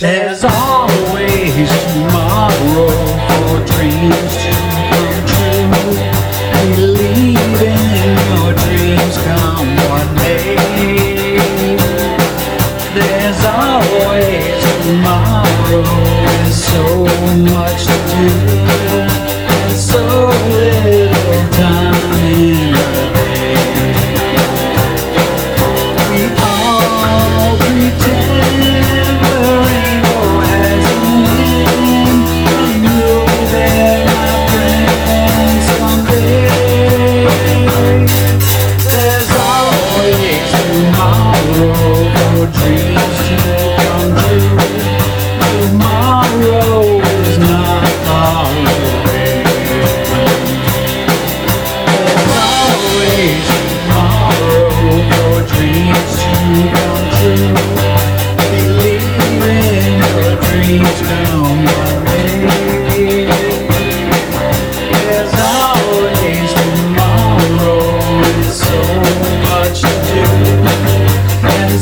There's always tomorrow for dreams to come true. And believe in your dreams come one day. There's always tomorrow and so much to do. road for dreams to come true tomorrow.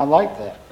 I like that.